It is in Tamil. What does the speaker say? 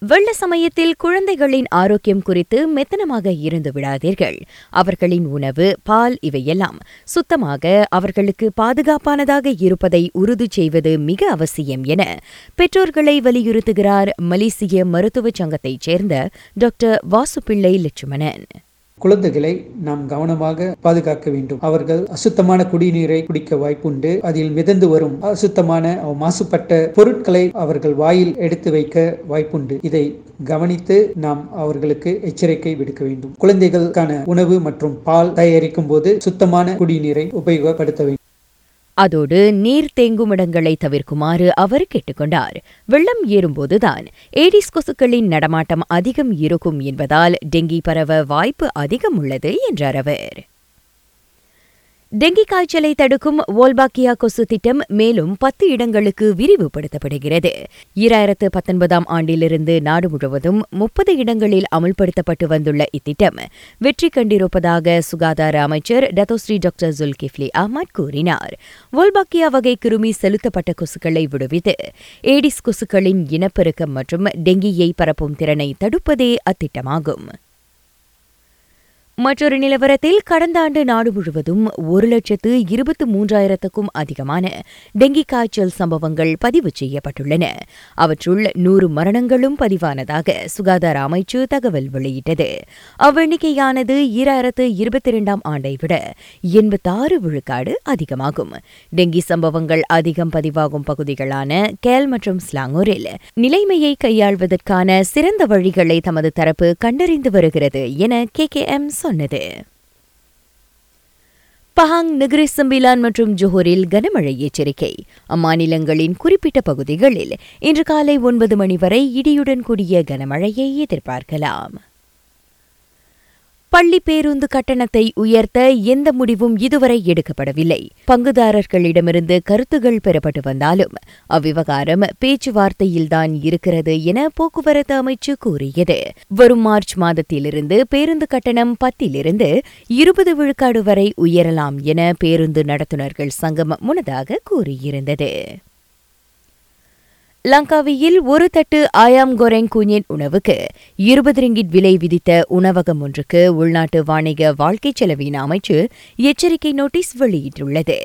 வெள்ள சமயத்தில் குழந்தைகளின் ஆரோக்கியம் குறித்து மெத்தனமாக இருந்து விடாதீர்கள். அவர்களின் உணவு பால் இவையெல்லாம் சுத்தமாக அவர்களுக்கு பாதுகாப்பானதாக இருப்பதை உறுதி செய்வது மிக அவசியம் என பெற்றோர்களை வலியுறுத்துகிறார் மலேசிய மருத்துவச் சங்கத்தைச் சேர்ந்த டாக்டர் வாசுப்பிள்ளை லட்சுமணன். குழந்தைகளை நாம் கவனமாக பாதுகாக்க வேண்டும். அவர்கள் அசுத்தமான குடிநீரை குடிக்க வாய்ப்புண்டு. அதில் மிதந்து வரும் அசுத்தமான மாசுபட்ட பொருட்களை அவர்கள் வாயில் எடுத்து வைக்க வாய்ப்புண்டு. இதை கவனித்து நாம் அவர்களுக்கு எச்சரிக்கை விடுக்க வேண்டும். குழந்தைகளுக்கான உணவு மற்றும் பால் தயாரிக்கும் போது சுத்தமான குடிநீரை உபயோகப்படுத்த வேண்டும். அதோடு நீர் தேங்கும் இடங்களை தவிர்க்குமாறு அவர் கேட்டுக்கொண்டார். வெள்ளம் ஏறும்போதுதான் ஏடிஸ் கொசுக்களின் நடமாட்டம் அதிகம் இருக்கும் என்பதால் டெங்கி பரவ வாய்ப்பு அதிகம் உள்ளது என்றார் அவர். டெங்கி காய்ச்சலை தடுக்கும் வோல்பாக்கியா கொசு திட்டம் மேலும் பத்து இடங்களுக்கு விரிவுபடுத்தப்படுகிறது. இராயிரத்து பத்தொன்பதாம் ஆண்டிலிருந்து நாடு முழுவதும் முப்பது இடங்களில் அமல்படுத்தப்பட்டு வந்துள்ள இத்திட்டம் வெற்றி கண்டிருப்பதாக சுகாதார அமைச்சர் டத்தோஸ்ரீ டாக்டர் ஜுல்கிஃப்லி அஹமத் கூறினார். வோல்பாக்கியா வகை கிருமி செலுத்தப்பட்ட கொசுக்களை விடுவித்து ஏடிஸ் கொசுக்களின் இனப்பெருக்கம் மற்றும் டெங்கியை பரப்பும் திறனை தடுப்பதே அத்திட்டமாகும். மற்றொரு நிலவரத்தில் கடந்த ஆண்டு நாடு முழுவதும் ஒரு லட்சத்து இருபத்து மூன்றாயிரத்துக்கும் அதிகமான டெங்கி காய்ச்சல் சம்பவங்கள் பதிவு செய்யப்பட்டுள்ளன. அவற்றுள் நூறு மரணங்களும் பதிவானதாக சுகாதார அமைச்சு தகவல் வெளியிட்டது. அவ்வெண்ணிக்கையானது ஈராயிரத்து இருபத்தி இரண்டாம் ஆண்டை விட எண்பத்தாறு விழுக்காடு அதிகமாகும். டெங்கி சம்பவங்கள் அதிகம் பதிவாகும் பகுதிகளான கேல் மற்றும் ஸ்லாங்கூரில் நிலைமையை கையாள்வதற்கான சிறந்த வழிகளை தமது தரப்பு கண்டறிந்து வருகிறது என கே கே எம் சொன்னது. பஹாங் நகரி சம்பிலான் மற்றும் ஜோஹரில் கனமழை எச்சரிக்கை. அம்மாநிலங்களின் குறிப்பிட்ட பகுதிகளில் இன்று காலை ஒன்பது மணி வரை இடியுடன் கூடிய கனமழையை எதிர்பார்க்கலாம். பள்ளி பேருந்து கட்டணத்தை உயர்த்த எந்த முடிவும் இதுவரை எடுக்கப்படவில்லை. பங்குதாரர்களிடமிருந்து கருத்துகள் பெறப்பட்டு வந்தாலும் அவ்விவகாரம் பேச்சுவார்த்தையில்தான் இருக்கிறது என போக்குவரத்து அமைச்சு கூறியது. வரும் மார்ச் மாதத்திலிருந்து பேருந்து கட்டணம் பத்திலிருந்து இருபது விழுக்காடு வரை உயரலாம் என பேருந்து நடத்துனர்கள் சங்கம் முன்னதாக கூறியிருந்தது. லங்காவியில் ஒரு தட்டு ஆயாம் கொரெங் குஞ்சின் உணவுக்கு இருபது ரிங்கிட் விலை விதித்த உணவகம் ஒன்றுக்கு உள்நாட்டு வாணிக வாழ்க்கை செலவின அமைச்சு எச்சரிக்கை நோட்டீஸ் வெளியிட்டுள்ளது.